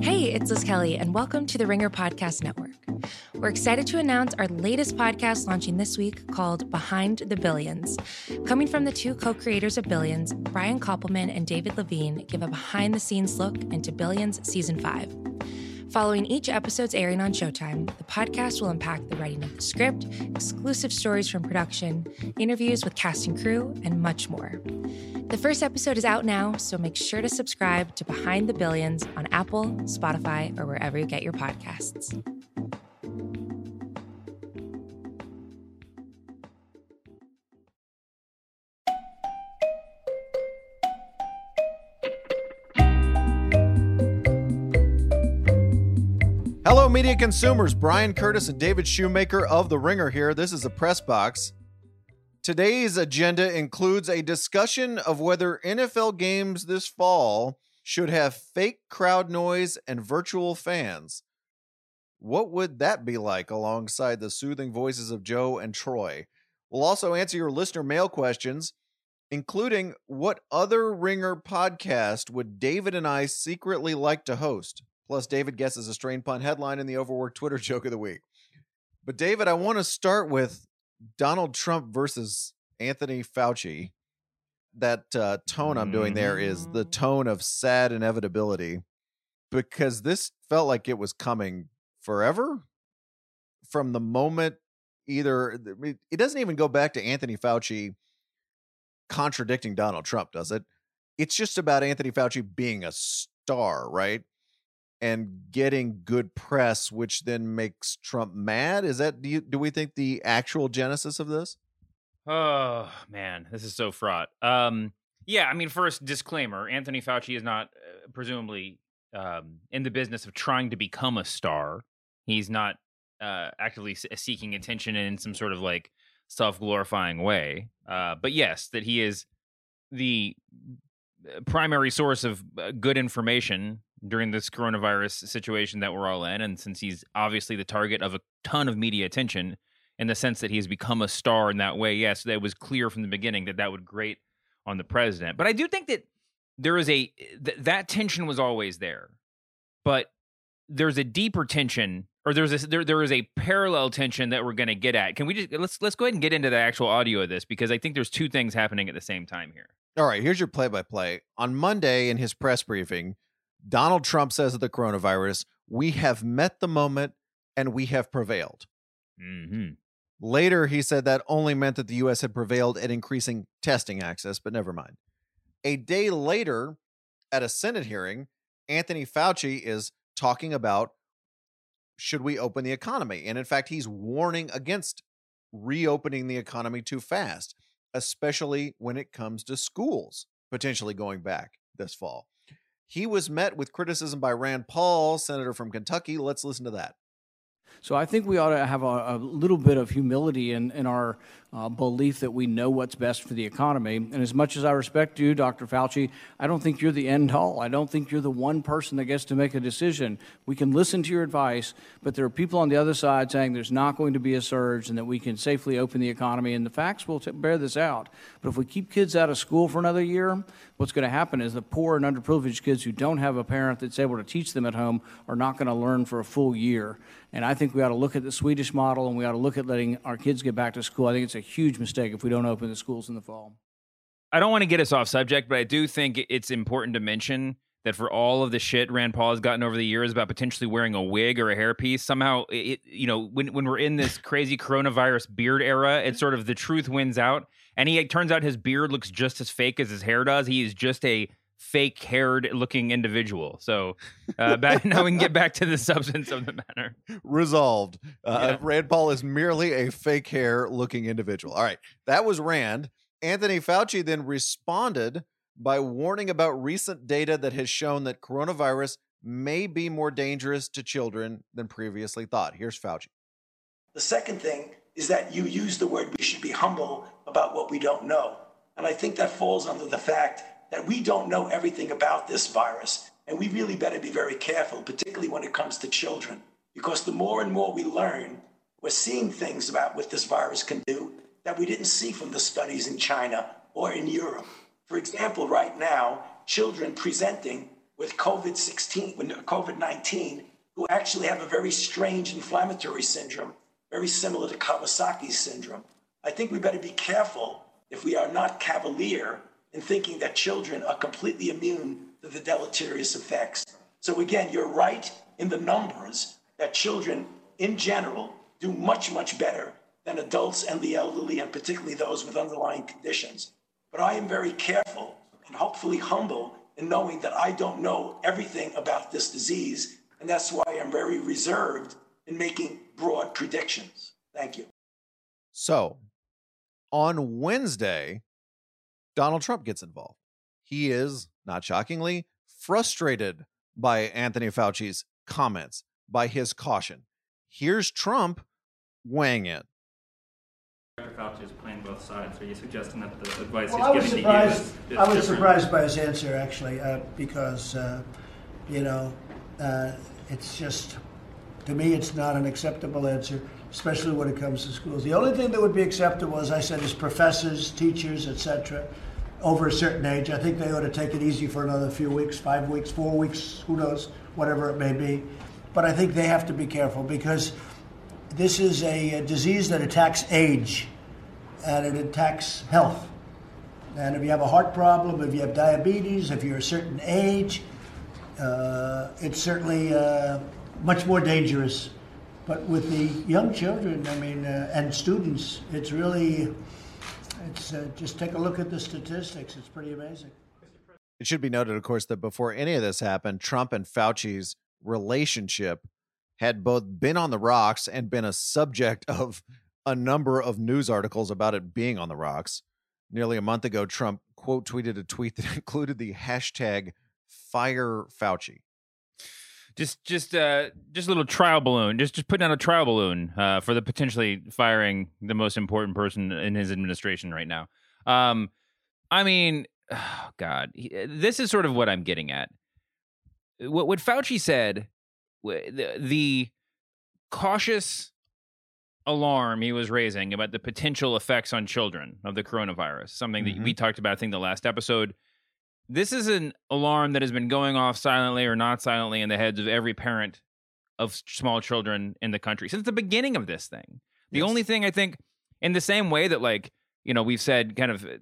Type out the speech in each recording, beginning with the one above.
Hey, it's Liz Kelly, and welcome to the Ringer Podcast Network. We're excited to announce our latest podcast launching this week called Behind the Billions. Coming from the two co creators of Billions, Brian Koppelman and David Levine give a behind the scenes look into Billions Season 5. Following each episode's airing on Showtime, the podcast will unpack the writing of the script, exclusive stories from production, interviews with cast and crew, and much more. The first episode is out now, so make sure to subscribe to Behind the Billions on Apple, Spotify, or wherever you get your podcasts. Hello, media consumers. Bryan Curtis and David Shoemaker of The Ringer here. This is a press box. Today's agenda includes a discussion of whether NFL games this fall should have fake crowd noise and virtual fans. What would that be like alongside the soothing voices of Joe and Troy? We'll also answer your listener mail questions, including what other Ringer podcast would David and I secretly like to host? Plus, David guesses a strain pun headline in the overworked Twitter joke of the week. But, David, I want to start with Donald Trump versus Anthony Fauci. That uh, tone I'm doing there is the tone of sad inevitability because this felt like it was coming forever from the moment either it doesn't even go back to Anthony Fauci contradicting Donald Trump, does it? It's just about Anthony Fauci being a star, right? And getting good press, which then makes Trump mad. Is that do you do we think the actual genesis of this? Oh man, this is so fraught. Um, yeah, I mean, first disclaimer: Anthony Fauci is not uh, presumably um, in the business of trying to become a star. He's not uh, actively seeking attention in some sort of like self-glorifying way. Uh, but yes, that he is the uh, primary source of uh, good information during this coronavirus situation that we're all in. And since he's obviously the target of a ton of media attention in the sense that he has become a star in that way, yes, that was clear from the beginning that that would grate on the president. But I do think that there is a th- that tension was always there, but there's a deeper tension, or there's a there there is a parallel tension that we're going to get at. Can we just let's let's go ahead and get into the actual audio of this because I think there's two things happening at the same time here. All right, here's your play by play. On Monday in his press briefing, Donald Trump says of the coronavirus, we have met the moment and we have prevailed. Mm-hmm. Later, he said that only meant that the U.S. had prevailed at increasing testing access, but never mind. A day later, at a Senate hearing, Anthony Fauci is talking about should we open the economy? And in fact, he's warning against reopening the economy too fast, especially when it comes to schools potentially going back this fall. He was met with criticism by Rand Paul, senator from Kentucky. Let's listen to that. So I think we ought to have a, a little bit of humility in, in our uh, belief that we know what's best for the economy. And as much as I respect you, Dr. Fauci, I don't think you're the end all. I don't think you're the one person that gets to make a decision. We can listen to your advice, but there are people on the other side saying there's not going to be a surge and that we can safely open the economy. And the facts will t- bear this out. But if we keep kids out of school for another year, what's going to happen is the poor and underprivileged kids who don't have a parent that's able to teach them at home are not going to learn for a full year. And I think we ought to look at the Swedish model and we ought to look at letting our kids get back to school. I think it's a huge mistake if we don't open the schools in the fall. I don't want to get us off subject, but I do think it's important to mention that for all of the shit Rand Paul has gotten over the years about potentially wearing a wig or a hairpiece, somehow it, you know, when when we're in this crazy coronavirus beard era, it's sort of the truth wins out. And he it turns out his beard looks just as fake as his hair does. He is just a fake haired looking individual. So uh, back, now we can get back to the substance of the matter. Resolved. Uh, yeah. Rand Paul is merely a fake hair looking individual. All right. That was Rand. Anthony Fauci then responded by warning about recent data that has shown that coronavirus may be more dangerous to children than previously thought. Here's Fauci. The second thing is that you use the word we should be humble about what we don't know. And I think that falls under the fact that we don't know everything about this virus. And we really better be very careful, particularly when it comes to children, because the more and more we learn, we're seeing things about what this virus can do that we didn't see from the studies in China or in Europe. For example, right now, children presenting with COVID 16, COVID 19, who actually have a very strange inflammatory syndrome, very similar to Kawasaki's syndrome. I think we better be careful if we are not cavalier in thinking that children are completely immune to the deleterious effects. So, again, you're right in the numbers that children in general do much, much better than adults and the elderly, and particularly those with underlying conditions. But I am very careful and hopefully humble in knowing that I don't know everything about this disease. And that's why I'm very reserved in making broad predictions. Thank you. So, on Wednesday, Donald Trump gets involved. He is, not shockingly, frustrated by Anthony Fauci's comments, by his caution. Here's Trump weighing in. Dr. Fauci is playing both sides. Are you suggesting that the advice well, he's giving to you is, is, I was different? surprised by his answer, actually, uh, because, uh, you know, uh, it's just, to me, it's not an acceptable answer, especially when it comes to schools. The only thing that would be acceptable, as I said, is professors, teachers, etc., over a certain age. I think they ought to take it easy for another few weeks, five weeks, four weeks, who knows, whatever it may be. But I think they have to be careful because this is a, a disease that attacks age and it attacks health. And if you have a heart problem, if you have diabetes, if you're a certain age, uh, it's certainly uh, much more dangerous. But with the young children, I mean, uh, and students, it's really, it's uh, just take a look at the statistics. It's pretty amazing. It should be noted, of course, that before any of this happened, Trump and Fauci's relationship had both been on the rocks and been a subject of a number of news articles about it being on the rocks. Nearly a month ago, Trump quote tweeted a tweet that included the hashtag fire Fauci. Just, just, uh, just a little trial balloon. Just, just put down a trial balloon uh, for the potentially firing the most important person in his administration right now. Um, I mean, oh God, he, this is sort of what I'm getting at. What, what Fauci said, the, the cautious alarm he was raising about the potential effects on children of the coronavirus, something that Mhm. we talked about, I think, the last episode. This is an alarm that has been going off silently or not silently in the heads of every parent of small children in the country since the beginning of this thing. The Yes. only thing I think, in the same way that, like, you know, we've said kind of, uh,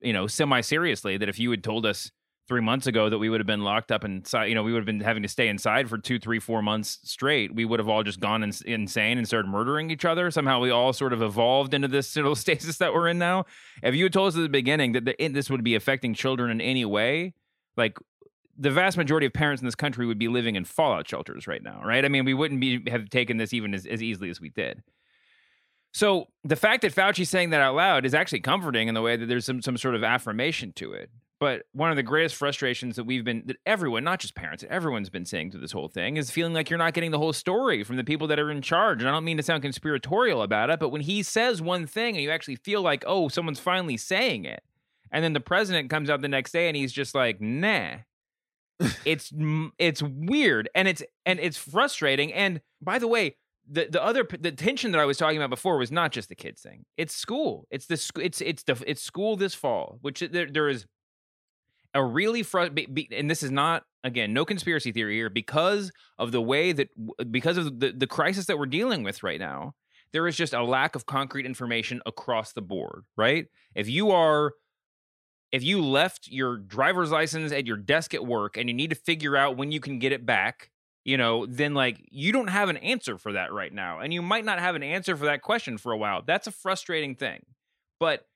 you know, semi seriously that if you had told us three months ago that we would have been locked up inside, you know, we would have been having to stay inside for two, three, four months straight. We would have all just gone ins- insane and started murdering each other. Somehow we all sort of evolved into this little stasis that we're in now. If you had told us at the beginning that the, this would be affecting children in any way, like the vast majority of parents in this country would be living in fallout shelters right now, right? I mean, we wouldn't be have taken this even as, as easily as we did. So the fact that Fauci's saying that out loud is actually comforting in the way that there's some some sort of affirmation to it. But one of the greatest frustrations that we've been that everyone, not just parents, everyone's been saying through this whole thing is feeling like you're not getting the whole story from the people that are in charge. And I don't mean to sound conspiratorial about it, but when he says one thing and you actually feel like, oh, someone's finally saying it, and then the president comes out the next day and he's just like, nah. it's it's weird and it's and it's frustrating. And by the way, the the other the tension that I was talking about before was not just the kids thing. It's school. It's the it's it's the it's school this fall, which there, there is a really fr- be, be, and this is not again no conspiracy theory here because of the way that because of the the crisis that we're dealing with right now. There is just a lack of concrete information across the board, right? If you are if you left your driver's license at your desk at work and you need to figure out when you can get it back, you know, then like you don't have an answer for that right now. And you might not have an answer for that question for a while. That's a frustrating thing. But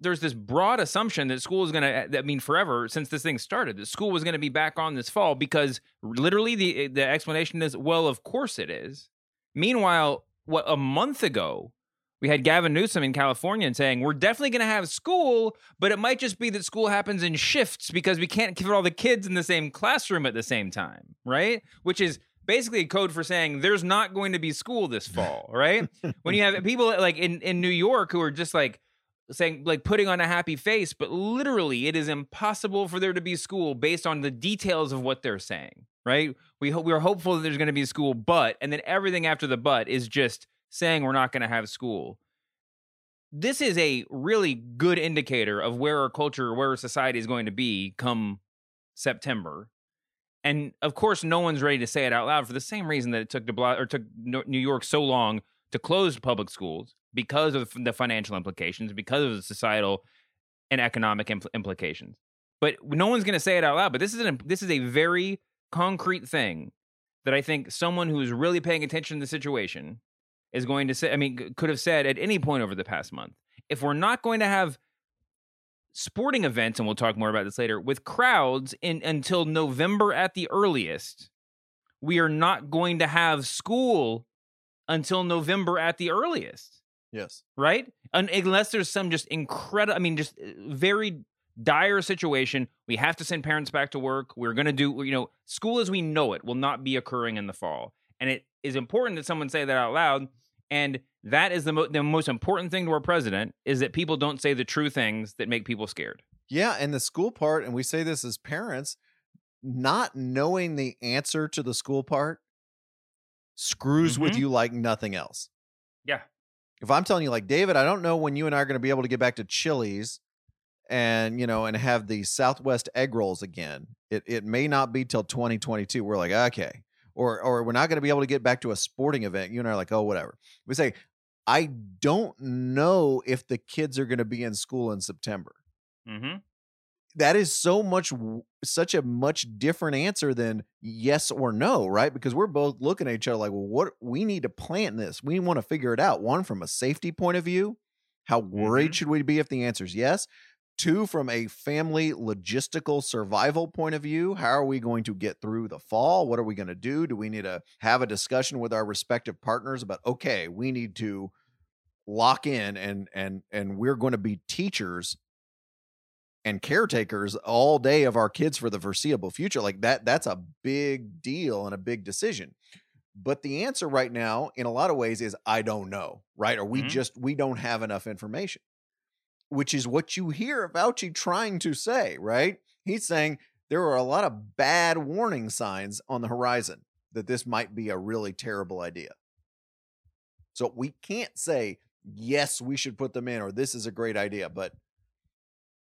there's this broad assumption that school is going to, I mean, forever since this thing started, that school was going to be back on this fall because literally the, the explanation is, well, of course it is. Meanwhile, what a month ago, we had Gavin Newsom in California and saying we're definitely going to have school, but it might just be that school happens in shifts because we can't keep all the kids in the same classroom at the same time, right? Which is basically a code for saying there's not going to be school this fall, right? when you have people like in in New York who are just like saying like putting on a happy face, but literally it is impossible for there to be school based on the details of what they're saying, right? We ho- we're hopeful that there's going to be school, but and then everything after the but is just saying we're not going to have school. This is a really good indicator of where our culture, where our society is going to be come September And of course, no one's ready to say it out loud for the same reason that it took De or took New York so long to close public schools because of the financial implications, because of the societal and economic impl- implications. But no one's going to say it out loud. But this is an, this is a very concrete thing that I think someone who is really paying attention to the situation is going to say. I mean, could have said at any point over the past month. If we're not going to have sporting events, and we'll talk more about this later, with crowds in until November at the earliest, we are not going to have school until November at the earliest. Yes. Right? unless there's some just incredible, I mean, just uh, very dire situation. We have to send parents back to work. We're going to do, you know, school as we know it will not be occurring in the fall. And it is important that someone say that out loud. And that is the, mo- the most important thing to our president is that people don't say the true things that make people scared. Yeah. And the school part, and we say this as parents, not knowing the answer to the school part screws mm-hmm. with you like nothing else. Yeah. If I'm telling you, like, David, I don't know when you and I are going to be able to get back to Chili's and, you know, and have the Southwest egg rolls again. It, it may not be till 2022. We're like, okay. Or, or we're not going to be able to get back to a sporting event. You and I are like, oh, whatever. We say, I don't know if the kids are going to be in school in September. Mm-hmm that is so much such a much different answer than yes or no right? Because we're both looking at each other like well what we need to plan this. We want to figure it out. One from a safety point of view how worried mm-hmm. should we be if the answer is yes? Two from a family logistical survival point of view how are we going to get through the fall? What are we going to do? Do we need to have a discussion with our respective partners about okay we need to lock in and and and we're going to be teachers and caretakers all day of our kids for the foreseeable future like that that's a big deal and a big decision. But the answer right now in a lot of ways is i don't know right? Or we mm-hmm. just we don't have enough information. Which is what you hear Fauci trying to say right? He's saying there are a lot of bad warning signs on the horizon that this might be a really terrible idea. So we can't say yes we should put them in or this is a great idea but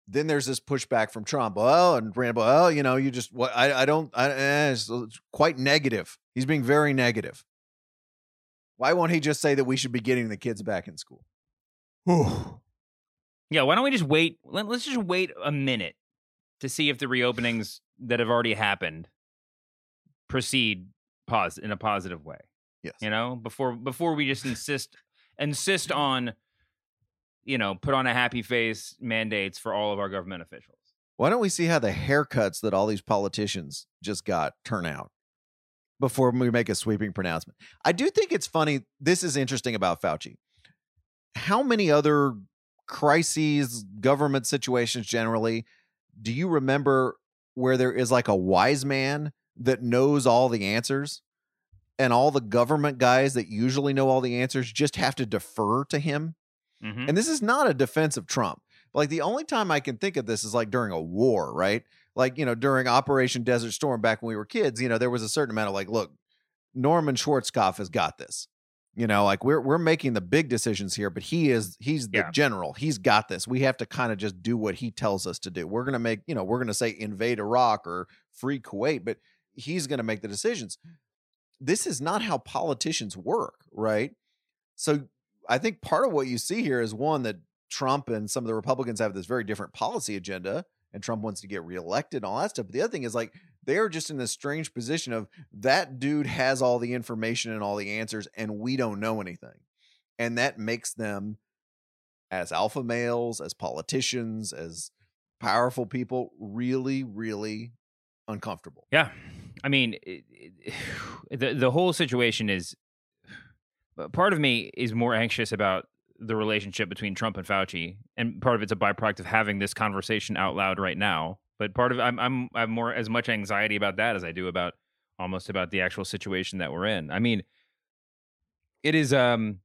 then there's this pushback from Trump. Oh, and Rand, oh, you know, you just what I I don't I eh, it's, it's quite negative. He's being very negative. Why won't he just say that we should be getting the kids back in school? yeah, why don't we just wait? Let, let's just wait a minute to see if the reopenings that have already happened proceed pause in a positive way. Yes. You know, before before we just insist insist on you know, put on a happy face mandates for all of our government officials. Why don't we see how the haircuts that all these politicians just got turn out before we make a sweeping pronouncement? I do think it's funny. This is interesting about Fauci. How many other crises, government situations generally, do you remember where there is like a wise man that knows all the answers? And all the government guys that usually know all the answers just have to defer to him Mm-hmm. And this is not a defense of Trump. Like the only time I can think of this is like during a war, right? Like, you know, during Operation Desert Storm back when we were kids, you know, there was a certain amount of like, look, Norman Schwarzkopf has got this. You know, like we're we're making the big decisions here, but he is he's the yeah. general. He's got this. We have to kind of just do what he tells us to do. We're gonna make, you know, we're gonna say invade Iraq or free Kuwait, but he's gonna make the decisions. This is not how politicians work, right? So I think part of what you see here is one that Trump and some of the Republicans have this very different policy agenda, and Trump wants to get reelected and all that stuff. But the other thing is like they're just in this strange position of that dude has all the information and all the answers, and we don't know anything. And that makes them as alpha males, as politicians, as powerful people, really, really uncomfortable. Yeah. I mean, it, it, the the whole situation is part of me is more anxious about the relationship between Trump and Fauci, and part of it's a byproduct of having this conversation out loud right now. But part of I'm I'm I'm more as much anxiety about that as I do about almost about the actual situation that we're in. I mean, it is um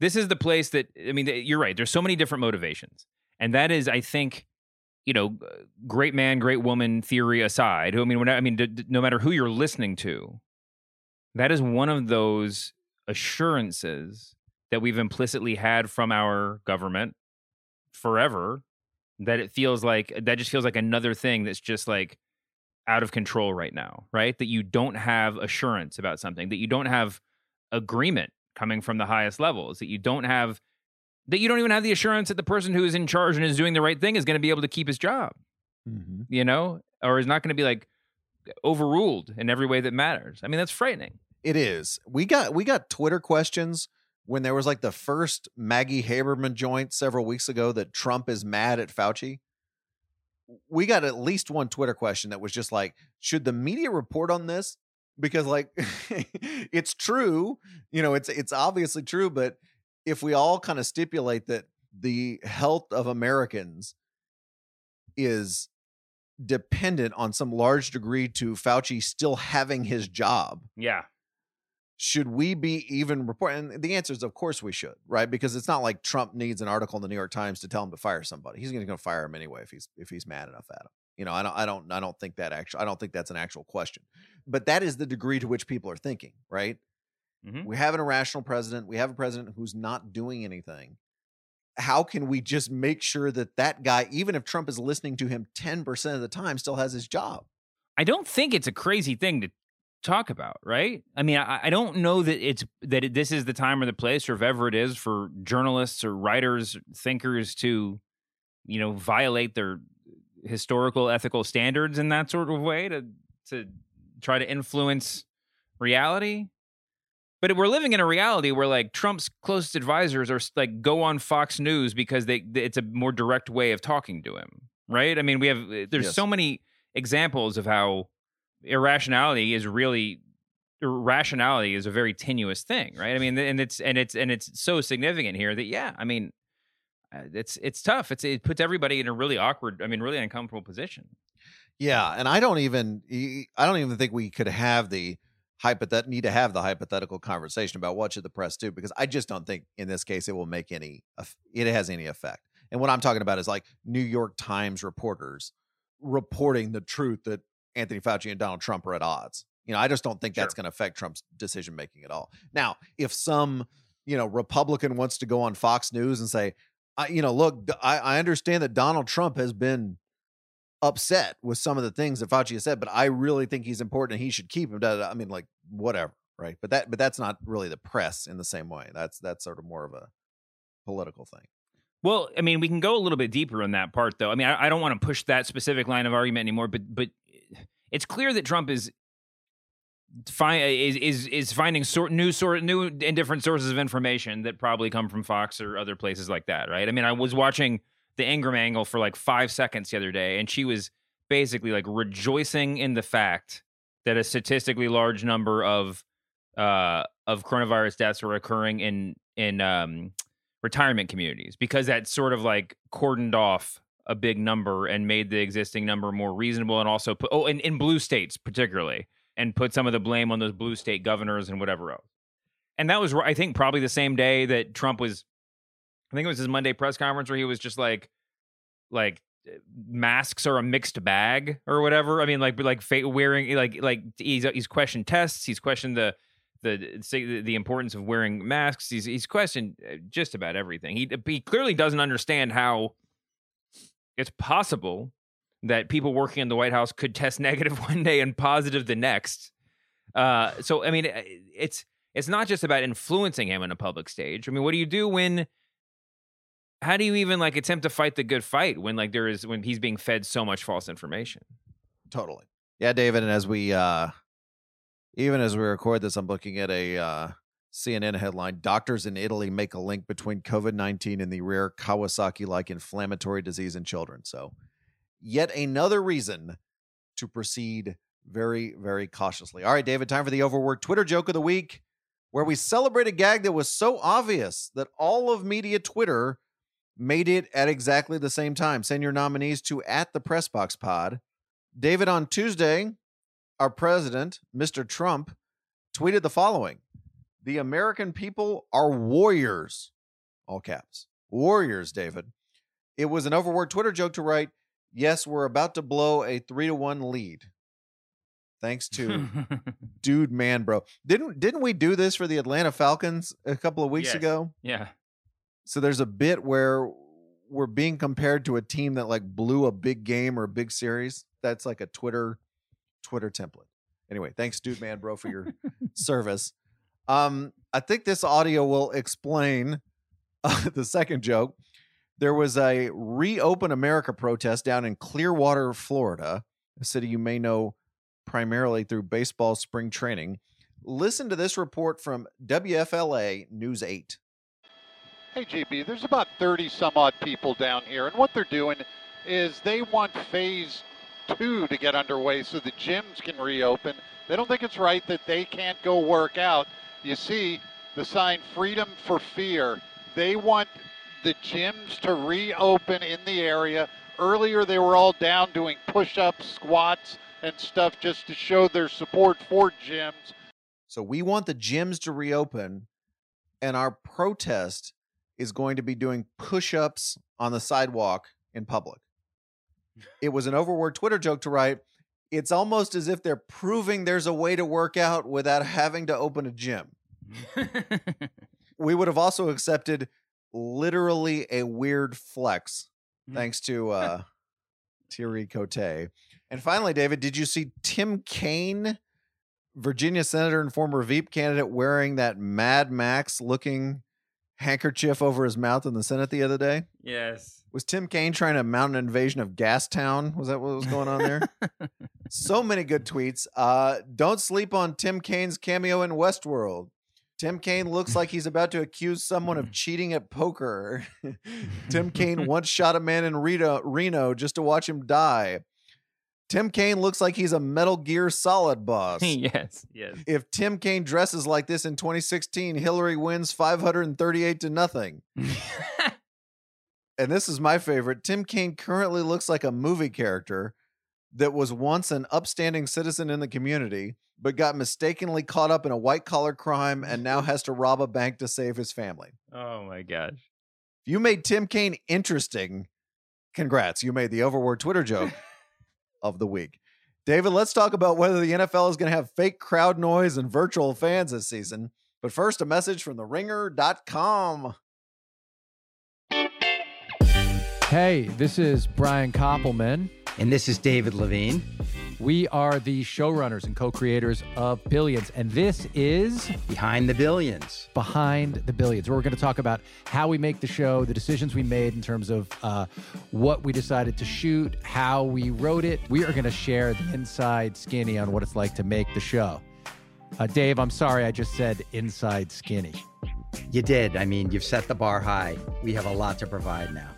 this is the place that I mean you're right. There's so many different motivations, and that is I think you know great man, great woman theory aside. I mean, I mean, no matter who you're listening to, that is one of those assurances that we've implicitly had from our government forever that it feels like that just feels like another thing that's just like out of control right now, right? That you don't have assurance about something, that you don't have agreement coming from the highest levels, that you don't have that you don't even have the assurance that the person who is in charge and is doing the right thing is going to be able to keep his job. Mm-hmm. You know, or is not going to be like overruled in every way that matters. I mean, that's frightening. It is. We got we got Twitter questions when there was like the first Maggie Haberman joint several weeks ago that Trump is mad at Fauci. We got at least one Twitter question that was just like, should the media report on this? Because like it's true, you know, it's it's obviously true, but if we all kind of stipulate that the health of Americans is dependent on some large degree to Fauci still having his job, Yeah. Should we be even reporting? And the answer is, of course, we should, right? Because it's not like Trump needs an article in the New York Times to tell him to fire somebody. He's going to fire him anyway if he's if he's mad enough at him. You know, I don't, I don't, I don't think that actually, I don't think that's an actual question. But that is the degree to which people are thinking, right? Mhm. We have an irrational president. We have a president who's not doing anything. How can we just make sure that that guy, even if Trump is listening to him ten percent of the time, still has his job? I don't think it's a crazy thing to talk about, right? I mean, I, I don't know that it's that it, this is the time or the place, or if ever it is, for journalists or writers, thinkers to, you know, violate their historical, ethical standards in that sort of way to to try to influence reality. But we're living in a reality where like Trump's closest advisors are like go on Fox News because they it's a more direct way of talking to him, right? I mean, we have eh, there's Yes. so many examples of how irrationality is really irrationality is a very tenuous thing, right? I mean, and it's and it's and it's so significant here that yeah, I mean, uh, it's it's tough. It's it puts everybody in a really awkward, I mean, really uncomfortable position. Yeah, and I don't even I don't even think we could have the hypothet need to have the hypothetical conversation about what should the press do because I just don't think in this case it will make any it has any effect. And what I'm talking about is like New York Times reporters reporting the truth that Anthony Fauci and Donald Trump are at odds. You know, I just don't think that's going to affect Trump's decision making at all. Now, if some, you know, Republican wants to go on Fox News and say, I, you know, look, I understand that Donald Trump has been upset with some of the things that Fauci has said, but I really think he's important and he should keep him. da, da, da. I mean, like whatever, right? But that, but that's not really the press in the same way. That's that's sort of more of a political thing. Well, I mean, we can go a little bit deeper on that part, though. I mean, I, I don't want to push that specific line of argument anymore, but but it's clear that Trump is fi- is is is finding sort new sort new and different sources of information that probably come from Fox or other places like that, right? I mean, I was watching the Ingraham angle for like five seconds the other day, and she was basically like rejoicing in the fact that a statistically large number of uh of coronavirus deaths are occurring in in um retirement communities because that sort of like cordoned off a big number and made the existing number more reasonable and also put oh in, in blue states particularly and put some of the blame on those blue state governors and whatever else and that was i think probably the same day that trump was i think it was his monday press conference where he was just like like masks are a mixed bag or whatever i mean like like wearing like like he's he's questioned tests he's questioned the the the importance of wearing masks. He's he's questioned uh, just about everything. He he clearly doesn't understand how it's possible that people working in the White House could test negative one day and positive the next. Uh, so I mean, uh, it's it's not just about influencing him on a public stage. I mean, what do you do when? How do you even like attempt to fight the good fight when like there is when he's being fed so much false information? Totally. Yeah, David. And as we, uh even as we record this, I'm looking at a uh CNN headline: Doctors in Italy make a link between COVID 19 and the rare Kawasaki-like inflammatory disease in children. So, yet another reason to proceed very, very cautiously. All right, David. Time for the overworked Twitter joke of the week, where we celebrate a gag that was so obvious that all of media Twitter made it at exactly the same time. Send your nominees to at the press box Pod. David, on Tuesday, our president, Mr. Trump, tweeted the following The American people are warriors. All caps. Warriors, David. It was an overworked Twitter joke to write, Yes, we're about to blow a three to one lead. Thanks to dude man bro. Didn't didn't we do this for the Atlanta Falcons a couple of weeks Yes. ago? yeah. So there's a bit where we're being compared to a team that like blew a big game or a big series. That's like a Twitter Twitter template. Anyway, thanks, dude, man, bro, for your service. Um, I think this audio will explain uh, the second joke. There was a reopen America protest down in Clearwater, Florida, a city you may know primarily through baseball spring training. Listen to this report from WFLA News 8. Hey, GB, there's about 30 some odd people down here, and what they're doing is they want phase two to get underway so the gyms can reopen. They don't think it's right that they can't go work out. You see the sign Freedom for Fear. They want the gyms to reopen in the area. Earlier, they were all down doing push ups, squats, and stuff just to show their support for gyms. So we want the gyms to reopen, and our protest is going to be doing push ups on the sidewalk in public. It was an overword Twitter joke to write. It's almost as if they're proving there's a way to work out without having to open a gym. we would have also accepted literally a weird flex, thanks to uh, Thierry Cote. And finally, David, did you see Tim Kaine, Virginia senator and former Veep candidate, wearing that Mad Max looking handkerchief over his mouth in the Senate the other day? yes. Was Tim Kaine trying to mount an invasion of Gastown? Was that what was going on there? so many good tweets. Uh, don't sleep on Tim Kaine's cameo in Westworld. Tim Kaine looks like he's about to accuse someone of mm. cheating at poker. Tim Kaine once shot a man in Reno, Reno just to watch him die. Tim Kaine looks like he's a Metal Gear Solid boss. yes. Yes. If Tim Kaine dresses like this in 2016, Hillary wins 538 to nothing. and this is my favorite. Tim Kaine currently looks like a movie character that was once an upstanding citizen in the community, but got mistakenly caught up in a white collar crime and now has to rob a bank to save his family. Oh my gosh. If you made Tim Kaine interesting, congrats. You made the overword Twitter joke of the week. David, let's talk about whether the NFL is going to have fake crowd noise and virtual fans this season. But first, a message from the ringer.com. Hey, this is Brian Koppelman. And this is David Levine. We are the showrunners and co creators of Billions. And this is Behind the Billions. Behind the Billions, where we're going to talk about how we make the show, the decisions we made in terms of uh, what we decided to shoot, how we wrote it. We are going to share the inside skinny on what it's like to make the show. Uh, Dave, I'm sorry I just said inside skinny. You did. I mean, you've set the bar high. We have a lot to provide now.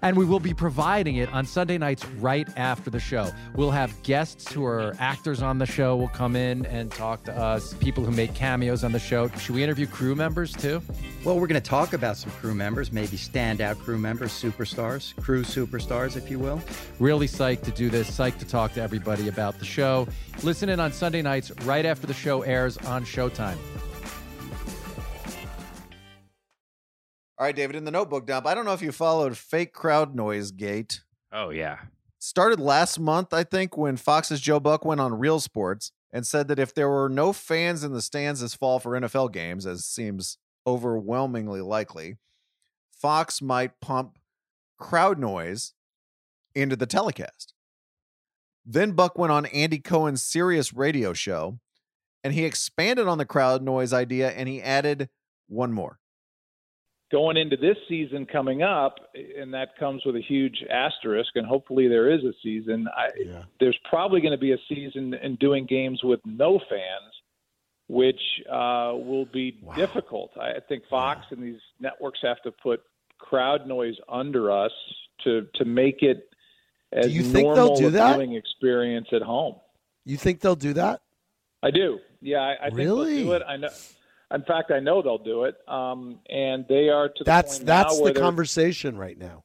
And we will be providing it on Sunday nights right after the show. We'll have guests who are actors on the show will come in and talk to us, people who make cameos on the show. Should we interview crew members too? Well, we're going to talk about some crew members, maybe standout crew members, superstars, crew superstars, if you will. Really psyched to do this, psyched to talk to everybody about the show. Listen in on Sunday nights right after the show airs on Showtime. All right, David, in the notebook dump, I don't know if you followed fake crowd noise gate. Oh yeah. Started last month, I think, when Fox's Joe Buck went on Real Sports and said that if there were no fans in the stands this fall for NFL games, as seems overwhelmingly likely, Fox might pump crowd noise into the telecast. Then Buck went on Andy Cohen's Sirius radio show and he expanded on the crowd noise idea and he added one more going into this season coming up, and that comes with a huge asterisk, and hopefully there is a season. I, yeah. There's probably going to be a season in doing games with no fans, which uh, will be wow. difficult. I think Fox yeah. and these networks have to put crowd noise under us to to make it as do you think normal they'll do that? viewing experience at home. You think they'll do that? I do. Yeah, I, I really? think they'll do it. I know. In fact, I know they'll do it, um, and they are to the that's that's the conversation right now.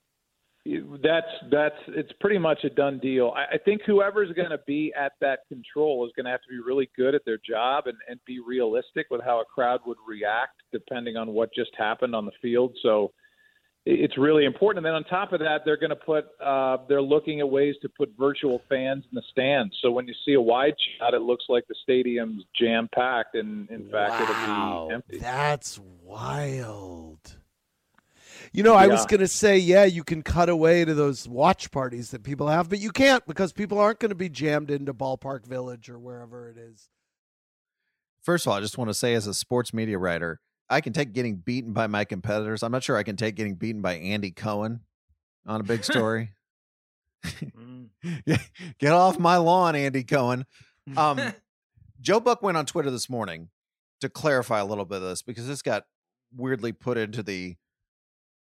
That's that's it's pretty much a done deal. I, I think whoever's going to be at that control is going to have to be really good at their job and, and be realistic with how a crowd would react depending on what just happened on the field. So it's really important. And then on top of that, they're going to put uh, they're looking at ways to put virtual fans in the stands. So when you see a wide shot, it looks like the stadium's jam packed, and in fact, wow. it'll be empty. That's wild. You know, I was going to say, yeah, you can cut away to those watch parties that people have, but you can't because people aren't going to be jammed into Ballpark Village or wherever it is. First of all, I just want to say, as a sports media writer, I can take getting beaten by my competitors. I'm not sure I can take getting beaten by Andy Cohen on a big story. Get off my lawn, Andy Cohen. Um, Joe Buck went on Twitter this morning to clarify a little bit of this because this got weirdly put into the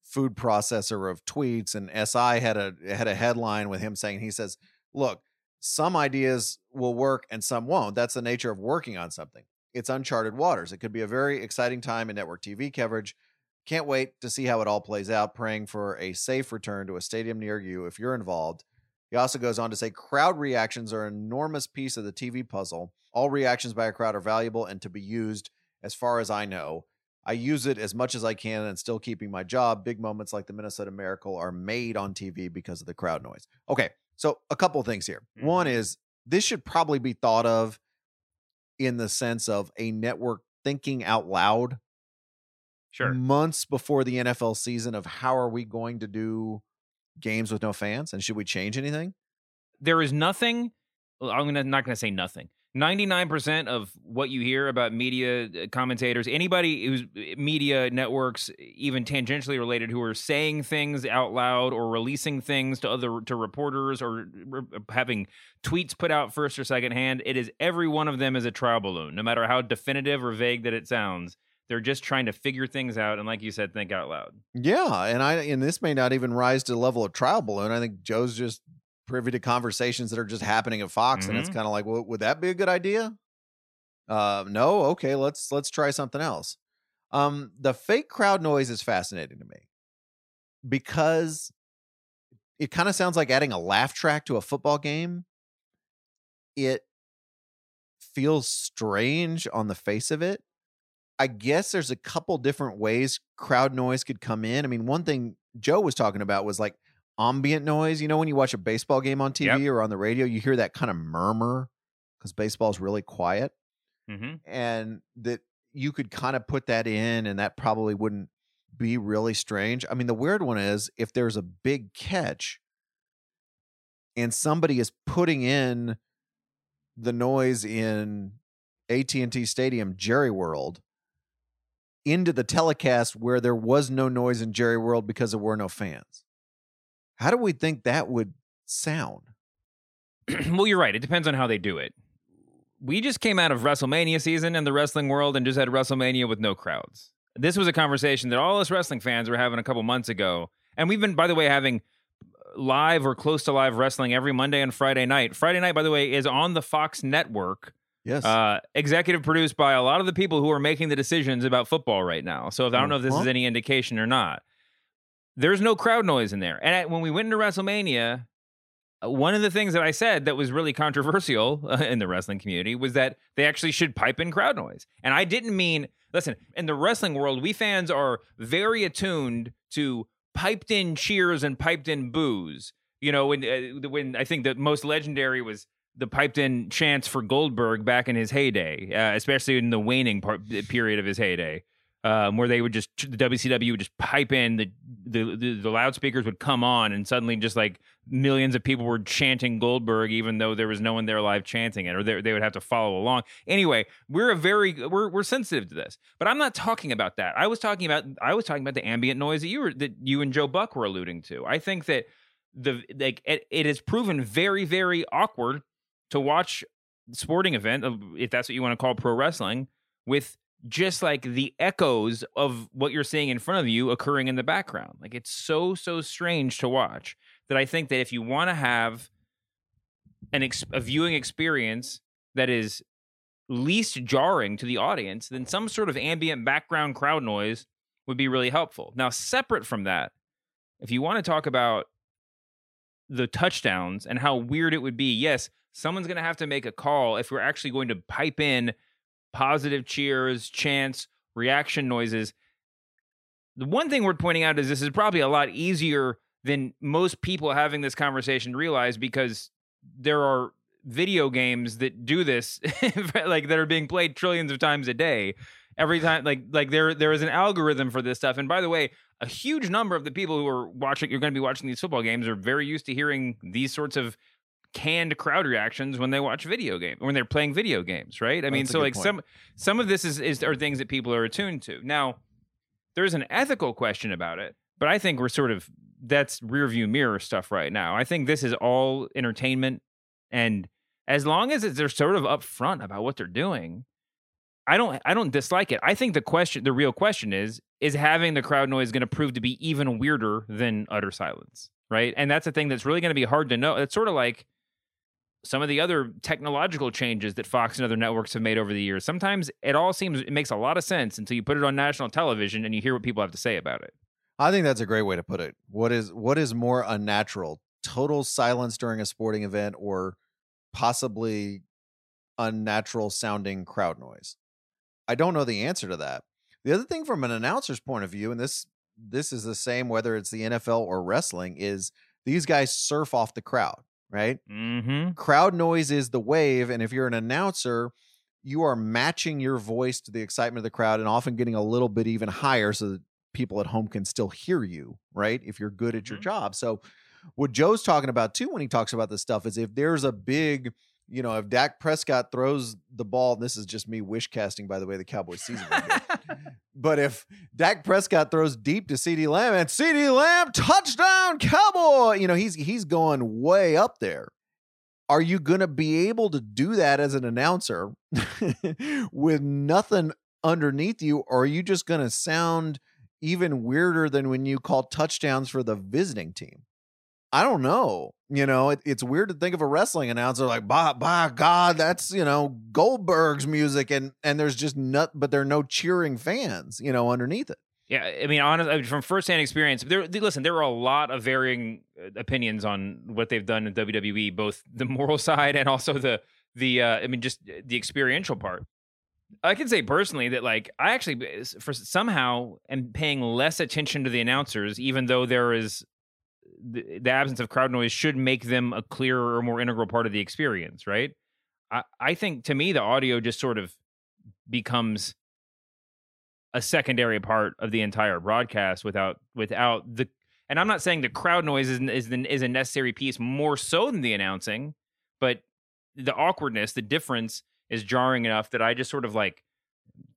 food processor of tweets, and SI had a had a headline with him saying he says, "Look, some ideas will work and some won't. That's the nature of working on something. It's uncharted waters. It could be a very exciting time in network TV coverage. Can't wait to see how it all plays out. Praying for a safe return to a stadium near you if you're involved." He also goes on to say crowd reactions are an enormous piece of the TV puzzle. All reactions by a crowd are valuable and to be used, as far as I know. I use it as much as I can and still keeping my job. Big moments like the Minnesota Miracle are made on TV because of the crowd noise. Okay, so a couple of things here. One mm-hmm. is this should probably be thought of in the sense of a network thinking out loud. Sure. Months before the NFL season of how are we going to do games with no fans and should we change anything? there is nothing i'm gonna, not going to say nothing 99% of what you hear about media uh, commentators anybody who's uh, media networks even tangentially related who are saying things out loud or releasing things to other to reporters or re- having tweets put out first or second hand it is every one of them is a trial balloon no matter how definitive or vague that it sounds they're just trying to figure things out and like you said think out loud Yeah, and I and this may not even rise to the level of trial balloon. I think Joe's just privy to conversations that are just happening at Fox, and it's Mhm. kind of like, well, would that be a good idea? Uh, no. Okay, let's let's try something else. Um, the fake crowd noise is fascinating to me because it kind of sounds like adding a laugh track to a football game. It feels strange on the face of it. I guess there's a couple different ways crowd noise could come in. I mean, one thing Joe was talking about was like ambient noise. You know, when you watch a baseball game on TV or on the radio, you hear that kind of murmur because baseball is really quiet. mm-hmm. And that you could kind of put that in, and that probably wouldn't be really strange. I mean, the weird one is if there's a big catch and somebody is putting in the noise in AT&T Stadium Jerry World into the telecast where there was no noise in Jerry World because there were no fans. How do we think that would sound? well, you're right. It depends on how they do it. We just came out of WrestleMania season in the wrestling world and just had WrestleMania with no crowds. This was a conversation that all us wrestling fans were having a couple months ago. And we've been, by the way, having live or close to live wrestling every Monday and Friday night. Friday night, by the way, is on the Fox network. Yes. Uh, executive produced by a lot of the people who are making the decisions about football right now. So if, I don't know if this is any indication or not. There's no crowd noise in there. And I, when we went into WrestleMania, uh, one of the things that I said that was really controversial uh, in the wrestling community was that they actually should pipe in crowd noise. And I didn't mean, listen, in the wrestling world, we fans are very attuned to piped in cheers and piped in boos. You know, when uh, when I think the most legendary was the piped in chants for Goldberg back in his heyday, uh, especially in the waning part, period of his heyday, um, where they would just the WCW would just pipe in the, the the the loudspeakers would come on, and suddenly just like millions of people were chanting Goldberg, even though there was no one there live chanting it, or they, they would have to follow along. Anyway, we're a very we're we're sensitive to this, but I'm not talking about that. I was talking about I was talking about the ambient noise that you were that you and Joe Buck were alluding to. I think that the like it, it has proven very very awkward to watch sporting event if that's what you want to call pro wrestling with just like the echoes of what you're seeing in front of you occurring in the background like it's so so strange to watch that i think that if you want to have an ex- a viewing experience that is least jarring to the audience then some sort of ambient background crowd noise would be really helpful now separate from that if you want to talk about the touchdowns and how weird it would be. Yes, someone's going to have to make a call if we're actually going to pipe in positive cheers, chants, reaction noises. The one thing we're pointing out is this is probably a lot easier than most people having this conversation realize because there are video games that do this like that are being played trillions of times a day every time like like there there is an algorithm for this stuff and by the way a huge number of the people who are watching you're going to be watching these football games are very used to hearing these sorts of canned crowd reactions when they watch video game when they're playing video games right i mean so like point. some some of this is is are things that people are attuned to now there's an ethical question about it but i think we're sort of that's rear view mirror stuff right now i think this is all entertainment and as long as they're sort of upfront about what they're doing I don't I don't dislike it. I think the question the real question is is having the crowd noise going to prove to be even weirder than utter silence, right? And that's a thing that's really going to be hard to know. It's sort of like some of the other technological changes that Fox and other networks have made over the years. Sometimes it all seems it makes a lot of sense until you put it on national television and you hear what people have to say about it. I think that's a great way to put it. What is what is more unnatural? Total silence during a sporting event or possibly unnatural sounding crowd noise? I don't know the answer to that. The other thing from an announcer's point of view and this this is the same whether it's the NFL or wrestling is these guys surf off the crowd, right? Mm-hmm. Crowd noise is the wave and if you're an announcer, you are matching your voice to the excitement of the crowd and often getting a little bit even higher so that people at home can still hear you, right? If you're good at your job. So what Joe's talking about too when he talks about this stuff is if there's a big, you know, if Dak Prescott throws the ball, and this is just me wish casting by the way the Cowboys season. But if Dak Prescott throws deep to CeeDee Lamb and CeeDee Lamb touchdown Cowboy, you know, he's he's going way up there. Are you going to be able to do that as an announcer with nothing underneath you or are you just going to sound even weirder than when you call touchdowns for the visiting team? I don't know. You know, it, it's weird to think of a wrestling announcer like, by, by God, that's, you know, Goldberg's music. And, and there's just nut, but there are no cheering fans, you know, underneath it. Yeah, I mean, honestly, from firsthand experience, there. Listen, there are a lot of varying uh, opinions on what they've done in WWE, both the moral side and also the the. Uh, I mean, just the experiential part. I can say personally that, like, I actually, for somehow, am paying less attention to the announcers, even though there is the, the absence of crowd noise should make them a clearer or more integral part of the experience, right? I, I think to me, the audio just sort of becomes a secondary part of the entire broadcast without without the and I'm not saying the crowd noise is is, is a necessary piece more so than the announcing, but the awkwardness, the difference is jarring enough that I just sort of like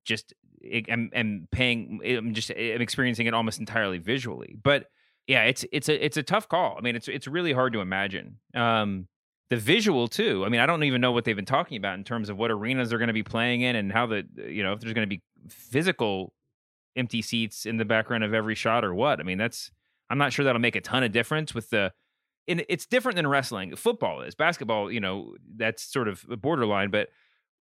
just eh, am, am paying eh, I'm just eh, I'm experiencing it almost entirely visually. But yeah, it's it's a it's a tough call. I mean, it's it's really hard to imagine. Um the visual too. I mean, I don't even know what they've been talking about in terms of what arenas they're going to be playing in and how the you know if there's going to be physical empty seats in the background of every shot or what. I mean, that's I'm not sure that'll make a ton of difference with the. And it's different than wrestling. Football is basketball. You know, that's sort of a borderline, but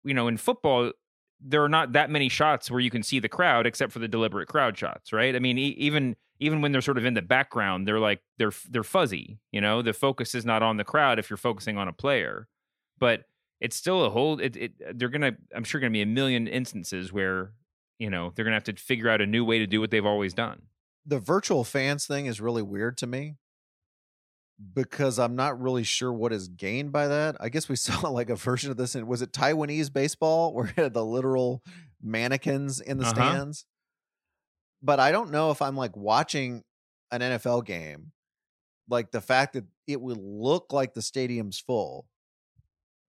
you know, in football, there are not that many shots where you can see the crowd except for the deliberate crowd shots, right? I mean, e- even even when they're sort of in the background, they're like they're they're fuzzy. You know, the focus is not on the crowd if you're focusing on a player, but it's still a whole. It, it they're gonna. I'm sure gonna be a million instances where you know they're gonna have to figure out a new way to do what they've always done. The virtual fans thing is really weird to me because I'm not really sure what is gained by that. I guess we saw like a version of this in was it Taiwanese baseball where it had the literal mannequins in the Uh-huh. stands. But I don't know if I'm like watching an NFL game, like the fact that it would look like the stadium's full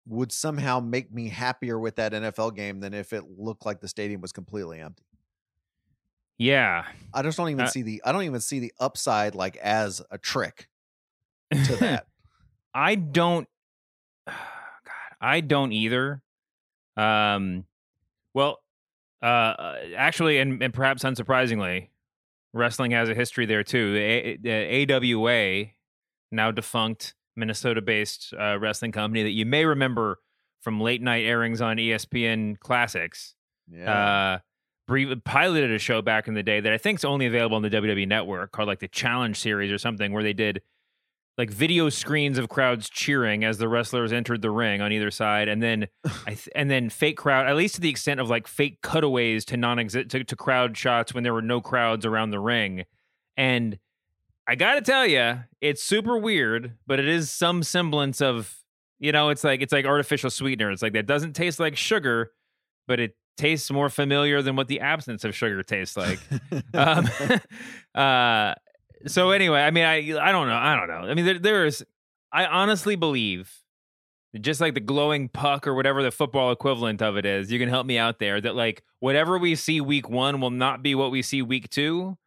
would somehow make me happier with that NFL game than if it looked like the stadium was completely empty. Yeah, I just don't even Uh, see the I don't even see the upside like as a trick to that. I don't. God, I don't either. Um, well, uh, uh, actually, and, and perhaps unsurprisingly, wrestling has a history there too. The, A- the AWA, now defunct Minnesota-based uh, wrestling company that you may remember from late night airings on ESPN Classics. Yeah. Uh, brief, piloted a show back in the day that I think is only available on the WWE Network called like the Challenge Series or something, where they did like video screens of crowds cheering as the wrestlers entered the ring on either side, and then I th- and then fake crowd, at least to the extent of like fake cutaways to non exit to, to crowd shots when there were no crowds around the ring, and I gotta tell you, it's super weird, but it is some semblance of you know, it's like it's like artificial sweetener. It's like that doesn't taste like sugar, but it tastes more familiar than what the absence of sugar tastes like. um, uh, so anyway, I mean, I I don't know, I don't know. I mean, there, there is. I honestly believe, just like the glowing puck or whatever the football equivalent of it is, you can help me out there. That like whatever we see week one will not be what we see week two,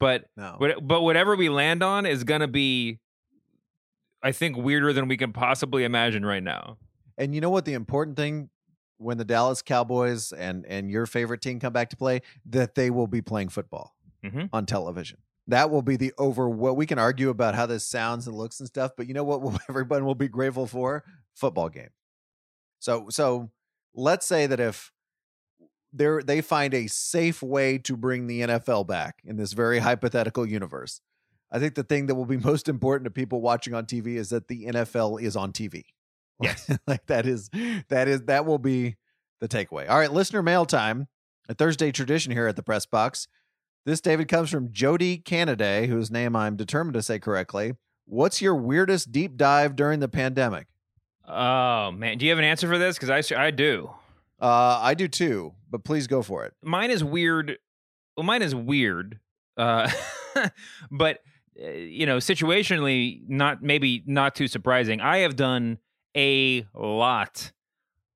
but No. what, but whatever we land on is gonna be, I think, weirder than we can possibly imagine right now. And you know what? The important thing when the Dallas Cowboys and and your favorite team come back to play, that they will be playing football Mhm. on television. That will be the over. What we can argue about how this sounds and looks and stuff, but you know what? everyone will be grateful for football game. So so let's say that if they they find a safe way to bring the NFL back in this very hypothetical universe. I think the thing that will be most important to people watching on TV is that the NFL is on TV. Yes. like that is that is that will be the takeaway. All right, listener mail time. A Thursday tradition here at the press box. This David comes from Jody Canaday, whose name I'm determined to say correctly. What's your weirdest deep dive during the pandemic? Oh man, do you have an answer for this? Because I, I do. Uh, I do too, but please go for it. mine is weird. Well, mine is weird, uh, but uh, you know, situationally, not maybe not too surprising. I have done a lot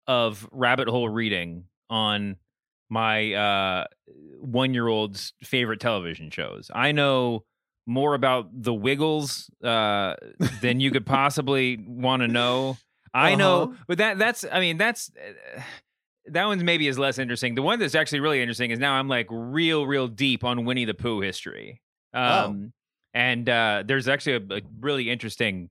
of rabbit hole reading on my uh, one-year-old's favorite television shows. I know more about the Wiggles uh, than you could possibly want to know. I know, Uh-huh. but that that's I mean that's uh, that one's maybe is less interesting. The one that's actually really interesting is now I'm like real real deep on Winnie the Pooh history. Um and uh there's actually a, a really interesting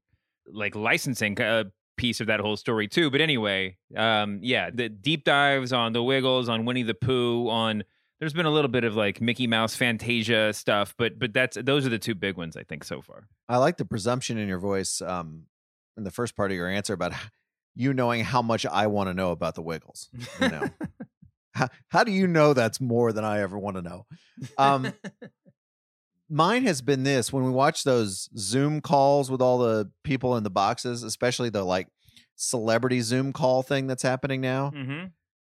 like licensing uh, piece of that whole story too. But anyway, um yeah, the deep dives on the Wiggles, on Winnie the Pooh, on there's been a little bit of like Mickey Mouse Fantasia stuff, but but that's those are the two big ones I think so far. I like the presumption in your voice um, in the first part of your answer about you knowing how much I want to know about the Wiggles. You know, how, how do you know that's more than I ever want to know? Um, mine has been this when we watch those Zoom calls with all the people in the boxes, especially the like celebrity Zoom call thing that's happening now. Mm-hmm.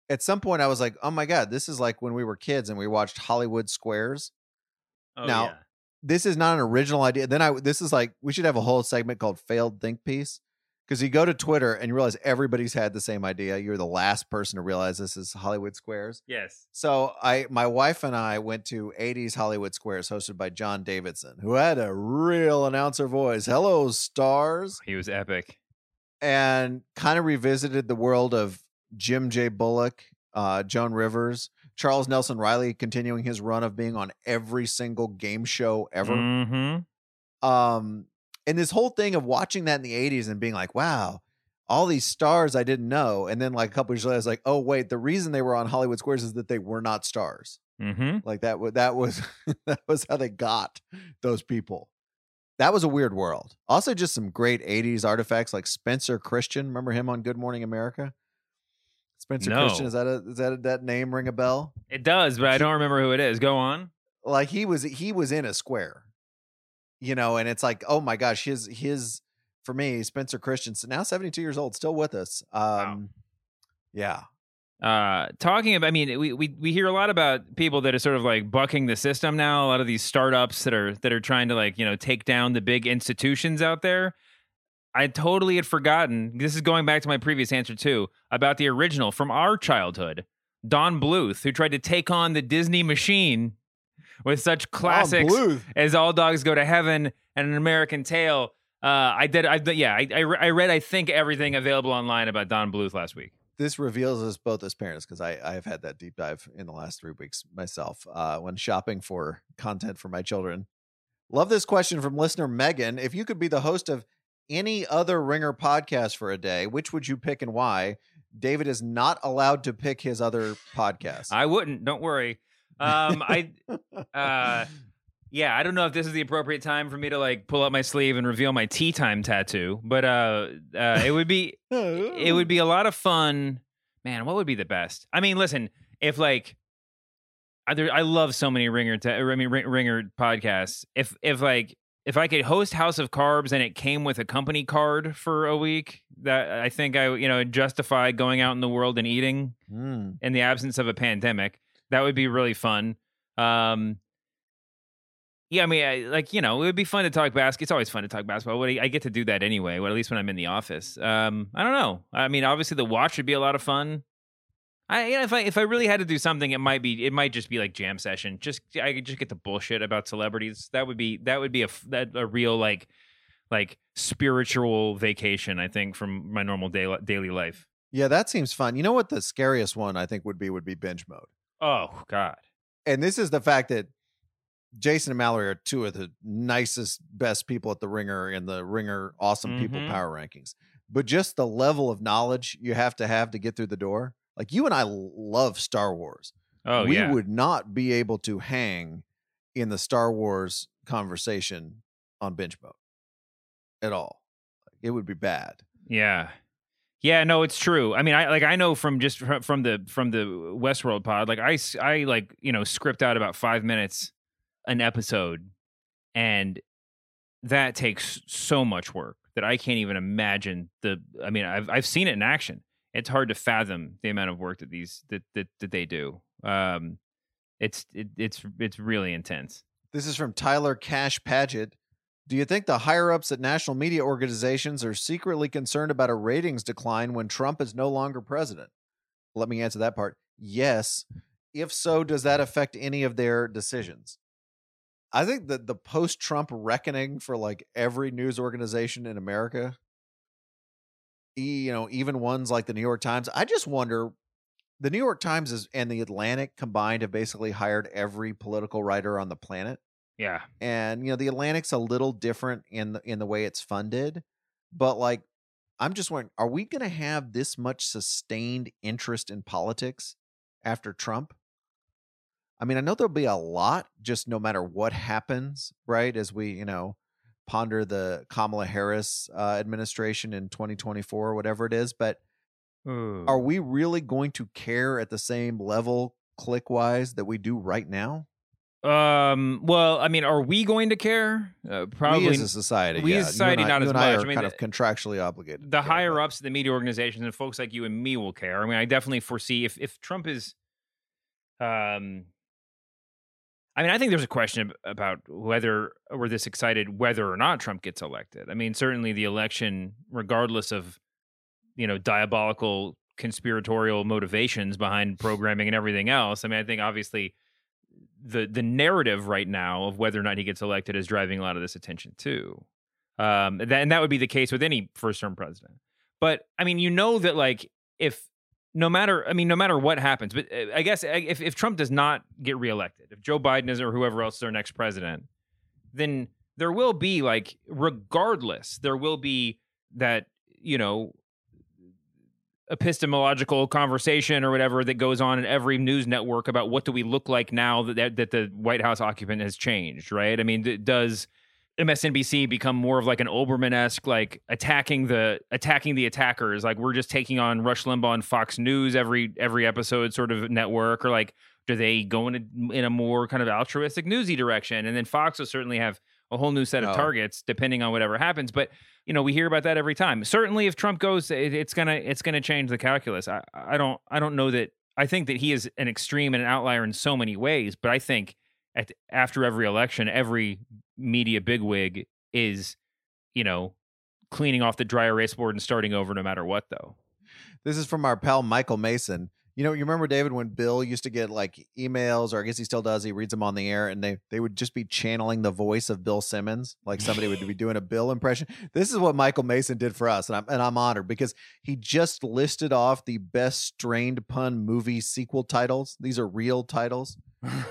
At some point, I was like, "Oh my god, this is like when we were kids and we watched Hollywood Squares." Oh, now, yeah. this is not an original idea. Then I this is like we should have a whole segment called failed think piece because you go to Twitter and you realize everybody's had the same idea. You're the last person to realize this is Hollywood Squares. Yes. So I my wife and I went to 80s Hollywood Squares hosted by John Davidson, who had a real announcer voice. Hello stars. He was epic. And kind of revisited the world of Jim J. Bullock, uh, Joan Rivers, Charles Nelson Reilly continuing his run of being on every single game show ever Mm-hmm. um and this whole thing of watching that in the 80s and being like wow all these stars i didn't know and then like a couple years later i was like oh wait the reason they were on hollywood squares is that they were not stars. Mm-hmm. like that wa- that was that was how they got those people. That was a weird world. Also just some great 80s artifacts like spencer christian. Remember him on good morning america? Spencer christian is that a is that a, that name ring a bell? It does, but I don't remember who it is. Go on. like he was he was in a square you know and it's like oh my gosh his his for me spencer christensen now 72 years old still with us um yeah. Uh talking about i mean we, we we hear a lot about people that are sort of like bucking the system now a lot of these startups that are that are trying to like you know take down the big institutions out there. I totally had forgotten this is going back to my previous answer too about the original from our childhood don bluth who tried to take on the disney machine with such classics Bluth. as all dogs go to heaven and an american tale uh i did i yeah I, I I read i think everything available online about don bluth last week this reveals us both as parents because I I've had that deep dive in the last three weeks myself uh, when shopping for content for my children. Love this question from listener Megan. If you could be the host of any other Ringer podcast for a day, which would you pick and why? David is not allowed to pick his other podcast. I wouldn't. Don't worry. Um, I, uh, yeah, I don't know if this is the appropriate time for me to like pull up my sleeve and reveal my tea time tattoo, but uh, uh, it would be it would be a lot of fun. Man, what would be the best? I mean, listen, if like, I, there, I love so many ringer. Ta- I mean, Ring- ringer podcasts. If if like if I could host House of Carbs and it came with a company card for a week, that I think I you know justify going out in the world and eating Mm. in the absence of a pandemic. That would be really fun. Um, yeah, I mean, I, like you know, it would be fun to talk basketball. It's always fun to talk basketball. I get to do that anyway. Well, at least when I'm in the office. Um, I don't know. I mean, obviously the watch would be a lot of fun. I, you know, if I if I really had to do something, it might be it might just be like jam session. Just I could just get the bullshit about celebrities. That would be that would be a that a real like like spiritual vacation. I think from my normal daily daily life. Yeah, that seems fun. You know what the scariest one I think would be would be binge mode. Oh God. And this is the fact that Jason and Mallory are two of the nicest, best people at the Ringer in the Ringer Awesome People Mhm. Power Rankings. But just the level of knowledge you have to have to get through the door. Like you and I love Star Wars. Oh yeah. we yeah. would not be able to hang in the Star Wars conversation on binge mode at all. It would be bad. Yeah. Yeah, no, it's true. I mean, I like I know from just from the from the Westworld pod, like I I like, you know, script out about 5 minutes an episode and that takes so much work that I can't even imagine the I mean, I've I've seen it in action. It's hard to fathom the amount of work that these that that, that they do. Um it's it, it's it's really intense. This is from Tyler Cash Paget. Do you think the higher ups at national media organizations are secretly concerned about a ratings decline when Trump is no longer president? Let me answer that part. Yes. If so, does that affect any of their decisions? I think that the post Trump reckoning for like every news organization in America, you know, even ones like the New York Times, I just wonder the New York Times is, and the Atlantic combined have basically hired every political writer on the planet Yeah. and you know the atlantic's a little different in the in the way it's funded but like i'm just wondering are we going to have this much sustained interest in politics after trump? I mean i know there'll be a lot just no matter what happens right as we you know ponder the kamala harris uh, administration in 2024 or whatever it is but are we really going to care at the same level click wise that we do right now Um. Well, I mean, are we going to care? Uh, probably we as a society, We yeah. as a society, I, not as I much. Are I mean, kind of contractually obligated. the higher ups, in the media organizations, and folks like you and me will care. I mean, I definitely foresee if if Trump is, um, I mean, I think there's a question about whether we're this excited whether or not Trump gets elected. I mean, certainly the election, regardless of you know diabolical conspiratorial motivations behind programming and everything else. I mean, I think obviously the the narrative right now of whether or not he gets elected is driving a lot of this attention too. Um, that, and that would be the case with any first term president. But I mean, you know that like if no matter, I mean, no matter what happens, but uh, I guess if if Trump does not get reelected, if Joe Biden is or whoever else is our next president, then there will be like, regardless, there will be that you know epistemological conversation or whatever that goes on in every news network about what do we look like now that that, the White House occupant has changed, right? I mean, does MSNBC become more of like an Olbermann esque, like attacking the attacking the attackers? Like we're just taking on Rush Limbaugh and Fox News every every episode, sort of network, or like do they go in a, in a more kind of altruistic newsy direction? And then Fox will certainly have a whole new set of No. targets depending on whatever happens. But you know, we hear about that every time. Certainly, if Trump goes, it, it's gonna it's gonna change the calculus. I I don't I don't know that. I think that he is an extreme and an outlier in so many ways. But I think at after every election, every media bigwig is, you know, cleaning off the dry erase board and starting over no matter what. Though. This is from our pal Michael Mason. You know, you remember David when Bill used to get like emails, or I guess he still does. He reads them on the air, and they they would just be channeling the voice of Bill Simmons, like somebody would be doing a Bill impression. This is what Michael Mason did for us, and I'm and I'm honored because he just listed off the best strained pun movie sequel titles. These are real titles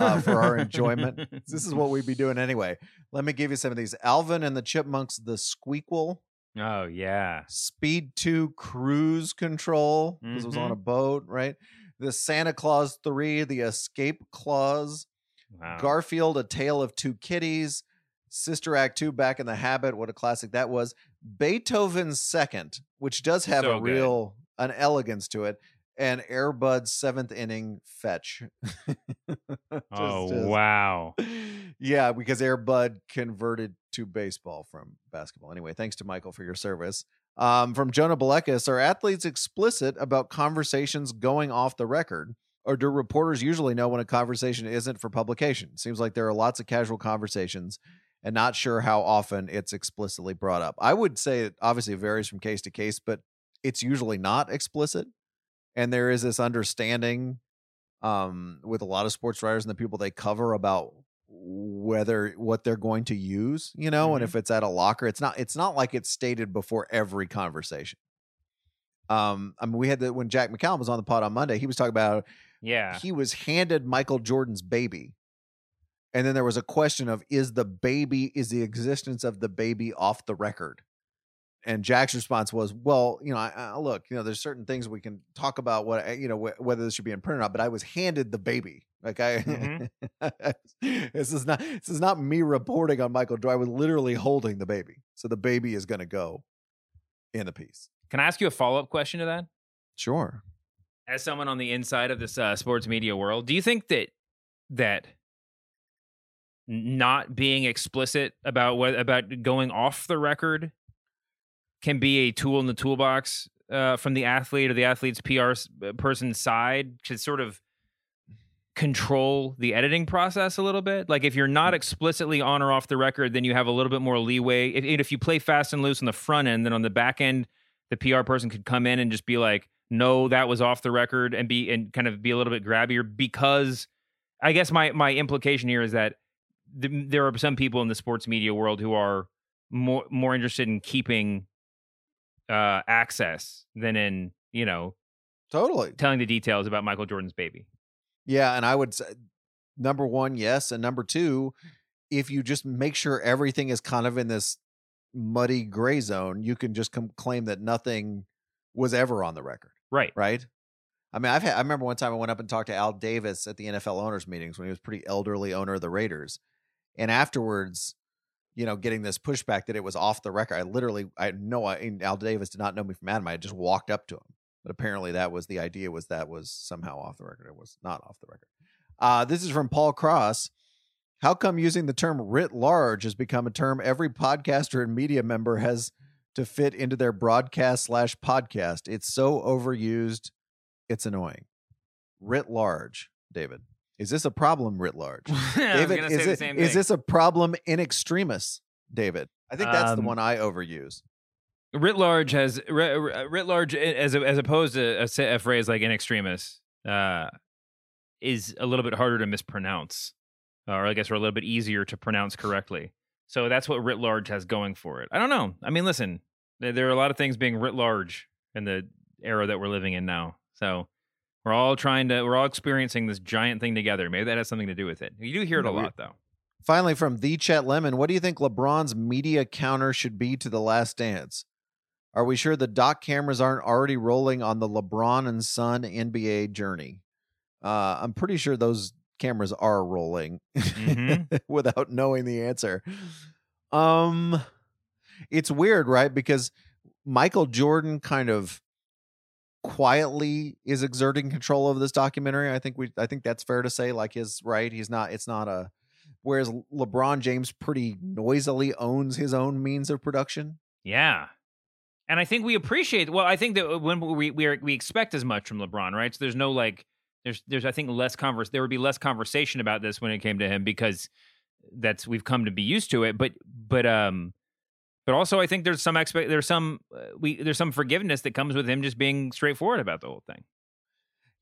uh, for our enjoyment. This is what we'd be doing anyway. Let me give you some of these: Alvin and the Chipmunks, the Squeakquel. Oh yeah. Speed 2 Cruise Control because it was on a mm-hmm. boat, right? The Santa Claus 3, The Escape Clause, Wow. Garfield, A Tale of Two Kitties, Sister Act 2, Back in the Habit. What a classic that was. Beethoven's Second, which does have So a good. real an elegance to it. And Airbud's seventh inning fetch. Just- oh just- wow. Yeah, because Air Bud converted to baseball from basketball. Anyway, thanks to Michael for your service. Um, from Jonah Balekis, are athletes explicit about conversations going off the record? Or do reporters usually know when a conversation isn't for publication? Seems like there are lots of casual conversations and not sure how often it's explicitly brought up. I would say it obviously varies from case to case, but it's usually not explicit. And there is this understanding um, with a lot of sports writers and the people they cover about whether what they're going to use, you know, Mm-hmm. and if it's at a locker, it's not it's not like it's stated before every conversation. Um, I mean, we had that when Jack McCallum was on the pod on Monday, he was talking about Yeah. he was handed Michael Jordan's baby. And then there was a question of is the baby is the existence of the baby off the record? And Jack's response was, "Well, you know, I, I, look, you know, there's certain things we can talk about what you know wh- whether this should be in print or not, but I was handed the baby. Like I, this is not this is not me reporting on Michael Jordan. I was literally holding the baby, so the baby is going to go in the piece. Can I ask you a follow up question to that? Sure. As someone on the inside of this uh, sports media world, do you think that that not being explicit about what about going off the record can be a tool in the toolbox uh, from the athlete or the athlete's PR uh, person's side to sort of control the editing process a little bit? Like if you're not explicitly on or off the record, then you have a little bit more leeway. If, if you play fast and loose on the front end, then on the back end, the PR person could come in and just be like, "No, that was off the record," and be and kind of be a little bit grabbier because I guess my my implication here is that th- there are some people in the sports media world who are more more interested in keeping uh access than in you know Totally. telling the details about Michael Jordan's baby. Yeah, and I would say number one, yes, and number two, if you just make sure everything is kind of in this muddy gray zone, you can just com- claim that nothing was ever on the record. Right. Right. I mean, I've had, I remember one time I went up and talked to Al Davis at the NFL owners meetings when he was pretty elderly owner of the Raiders, and afterwards, you know, getting this pushback that it was off the record. I literally, I know, I Al Davis did not know me from Adam. I just walked up to him, but apparently that was the idea was that was somehow off the record. It was not off the record. Uh, this is from Paul Cross. How come using the term writ large has become a term every podcaster and media member has to fit into their broadcast slash podcast? It's so overused, it's annoying. Writ large, David. Is this a problem writ large? David, is, say the it- same is this a problem in extremis, David? I think that's the Um, one I overuse. Writ large has writ, writ large as as opposed to a, a phrase like in extremis uh, is a little bit harder to mispronounce, or I guess or a little bit easier to pronounce correctly. So that's what writ large has going for it. I don't know. I mean, listen, there are a lot of things being writ large in the era that we're living in now. So we're all trying to we're all experiencing this giant thing together. Maybe that has something to do with it. You do hear it a lot though. Finally, from the Chet Lemon, what do you think LeBron's media counter should be to the Last Dance? Are we sure the doc cameras aren't already rolling on the LeBron and Son NBA journey? Uh, I'm pretty sure those cameras are rolling Mhm. without knowing the answer. Um, it's weird, right? Because Michael Jordan kind of quietly is exerting control over this documentary. I think we, I think that's fair to say. Like his right, he's not. It's not a. Whereas LeBron James pretty noisily owns his own means of production. Yeah. And I think we appreciate well, I think that when we we are, we expect as much from LeBron, right? So there's no like there's there's I think less converse there would be less conversation about this when it came to him because that's we've come to be used to it, but but um but also I think there's some expect there's some uh, we there's some forgiveness that comes with him just being straightforward about the whole thing.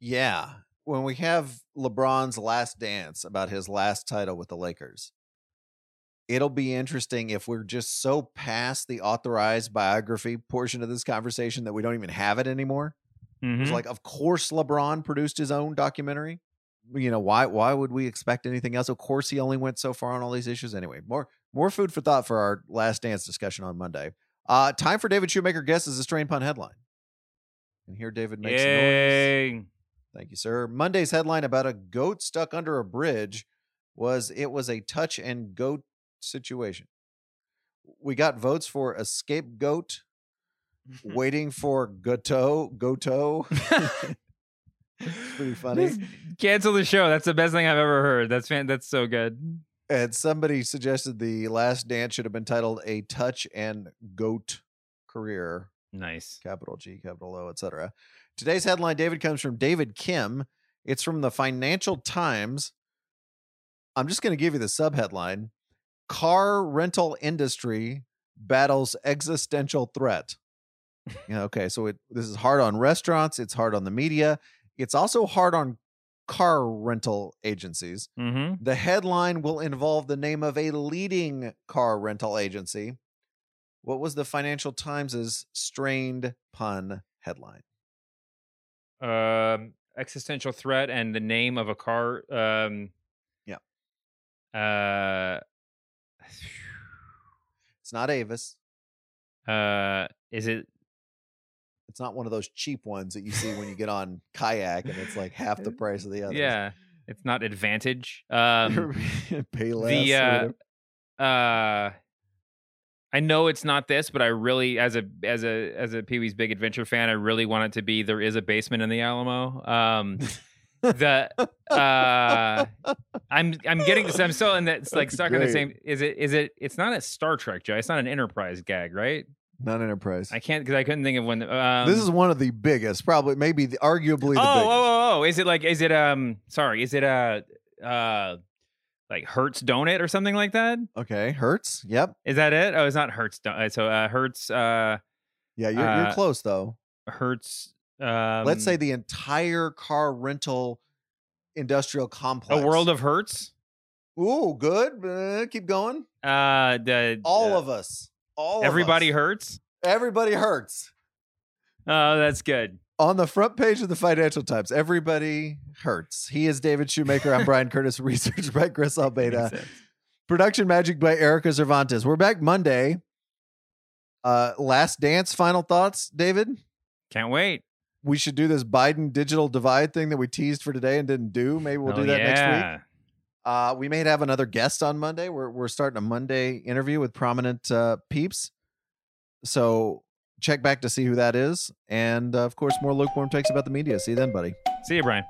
Yeah. When we have LeBron's last dance about his last title with the Lakers, it'll be interesting if we're just so past the authorized biography portion of this conversation that we don't even have it anymore. It's Mhm. like, of course, LeBron produced his own documentary. You know why? Why would we expect anything else? Of course, he only went so far on all these issues. Anyway, more more food for thought for our last dance discussion on Monday. Uh, time for David Shoemaker guesses a strain pun headline. And here David makes a noise. Yay. Thank you, sir. Monday's headline about a goat stuck under a bridge was it was a touch and goat situation. We got votes for a scapegoat, waiting for Goto, Goto. pretty funny. Cancel the show. That's the best thing I've ever heard. That's fan- that's so good. And somebody suggested the last dance should have been titled "A Touch and Goat Career." Nice. Capital G, capital O, etc. Today's headline, David, comes from David Kim. It's from the Financial Times. I'm just going to give you the subheadline: Car rental industry battles existential threat. okay, so it, this is hard on restaurants. It's hard on the media. It's also hard on car rental agencies. Mm-hmm. The headline will involve the name of a leading car rental agency. What was the Financial Times' strained pun headline? Um, existential threat and the name of a car. Um, yeah. Uh, It's not Avis. uh, is it? It's not one of those cheap ones that you see when you get on kayak and it's like half the price of the others. Yeah, it's not advantage. Um, Pay less. the uh, uh, I know it's not this, but I really, as a as a as a Pee Wee's Big Adventure fan, I really want it to be. There is a basement in the Alamo. Um, the uh, I'm I'm getting this. I'm still in that. It's like stuck in the same. Is it is it? It's not a Star Trek, Joe. It's not an Enterprise gag, right? Non enterprise. I can't because I couldn't think of when. Um, this is one of the biggest, probably, maybe the, arguably the oh, biggest. oh, oh, oh, is it like, is it, um, sorry, is it, uh, uh, like Hertz Donut or something like that? Okay, Hertz. Yep. Is that it? Oh, it's not Hertz. Don- So, uh, Hertz, uh, Yeah, you're, you're Uh, close though. Hertz, um, Let's say the entire car rental industrial complex. a world of Hertz. Ooh, good. Uh, keep going. Uh, the All uh, of us. All everybody hurts. Everybody hurts. Oh, that's good. On the front page of the Financial Times, everybody hurts. He is David Shoemaker. I'm Bryan Curtis. Research by Chris Almeida. Production magic by Erica Cervantes. We're back Monday. Uh, last dance. Final thoughts, David. Can't wait. We should do this Biden digital divide thing that we teased for today and didn't do. Maybe we'll Oh, do that next week. Uh, we may have another guest on Monday. We're we're starting a Monday interview with prominent uh, peeps. So check back to see who that is, and uh, of course, more lukewarm takes about the media. See you then, buddy. See you, Bryan.